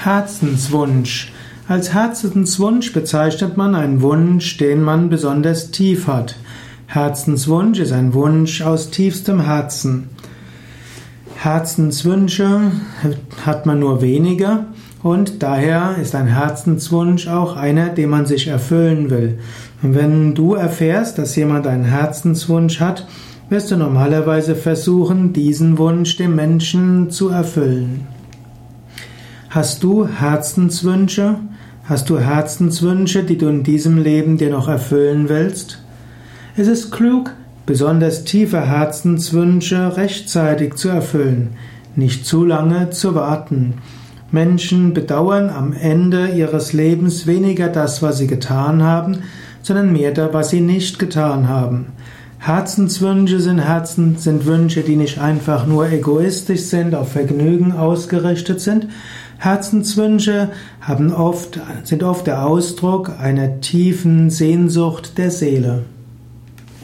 Herzenswunsch. Als Herzenswunsch bezeichnet man einen Wunsch, den man besonders tief hat. Herzenswunsch ist ein Wunsch aus tiefstem Herzen. Herzenswünsche hat man nur wenige und daher ist ein Herzenswunsch auch einer, den man sich erfüllen will. Und wenn du erfährst, dass jemand einen Herzenswunsch hat, wirst du normalerweise versuchen, diesen Wunsch dem Menschen zu erfüllen. Hast du Herzenswünsche? Hast du Herzenswünsche, die du in diesem Leben dir noch erfüllen willst? Es ist klug, besonders tiefe Herzenswünsche rechtzeitig zu erfüllen, nicht zu lange zu warten. Menschen bedauern am Ende ihres Lebens weniger das, was sie getan haben, sondern mehr das, was sie nicht getan haben. Herzenswünsche sind Herzen, sind Wünsche, die nicht einfach nur egoistisch sind, auf Vergnügen ausgerichtet sind. Herzenswünsche haben oft, sind oft der Ausdruck einer tiefen Sehnsucht der Seele.